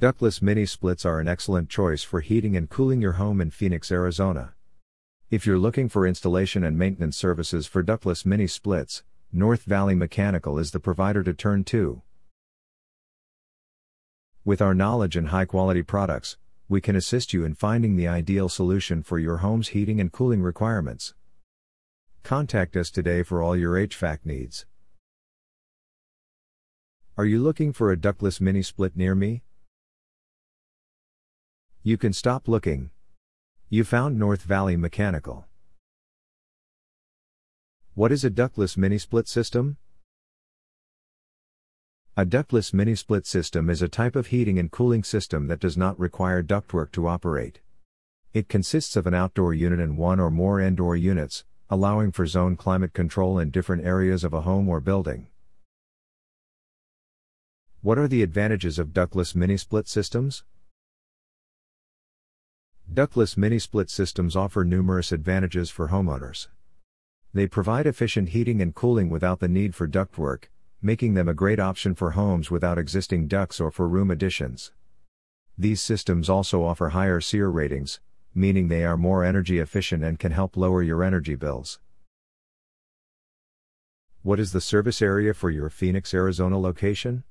Ductless mini splits are an excellent choice for heating and cooling your home in Phoenix, Arizona. If you're looking for installation and maintenance services for ductless mini splits, North Valley Mechanical is the provider to turn to. With our knowledge and high quality products, we can assist you in finding the ideal solution for your home's heating and cooling requirements. Contact us today for all your HVAC needs. Are you looking for a ductless mini split near me? You can stop looking. You found North Valley Mechanical. What is a ductless mini split system? A ductless mini split system is a type of heating and cooling system that does not require ductwork to operate. It consists of an outdoor unit and one or more indoor units, allowing for zone climate control in different areas of a home or building. What are the advantages of ductless mini split systems? Ductless mini split systems offer numerous advantages for homeowners. They provide efficient heating and cooling without the need for ductwork, making them a great option for homes without existing ducts or for room additions. These systems also offer higher SEER ratings, meaning they are more energy efficient and can help lower your energy bills. What is the service area for your Phoenix, Arizona location?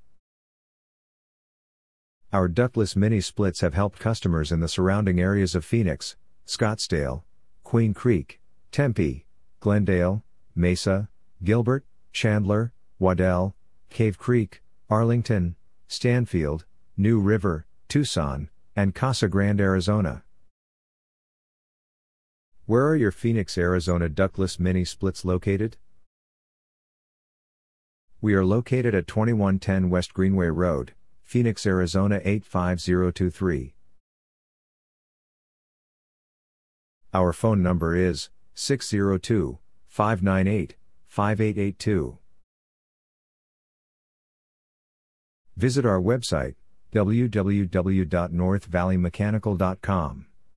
Our ductless mini splits have helped customers in the surrounding areas of Phoenix, Scottsdale, Queen Creek, Tempe, Glendale, Mesa, Gilbert, Chandler, Waddell, Cave Creek, Arlington, Stanfield, New River, Tucson, and Casa Grande, Arizona. Where are your Phoenix, Arizona ductless mini splits located? We are located at 2110 West Greenway Road, Phoenix, Arizona 85023. Our phone number is 602 598 5882. Visit our website www.northvalleymechanical.com.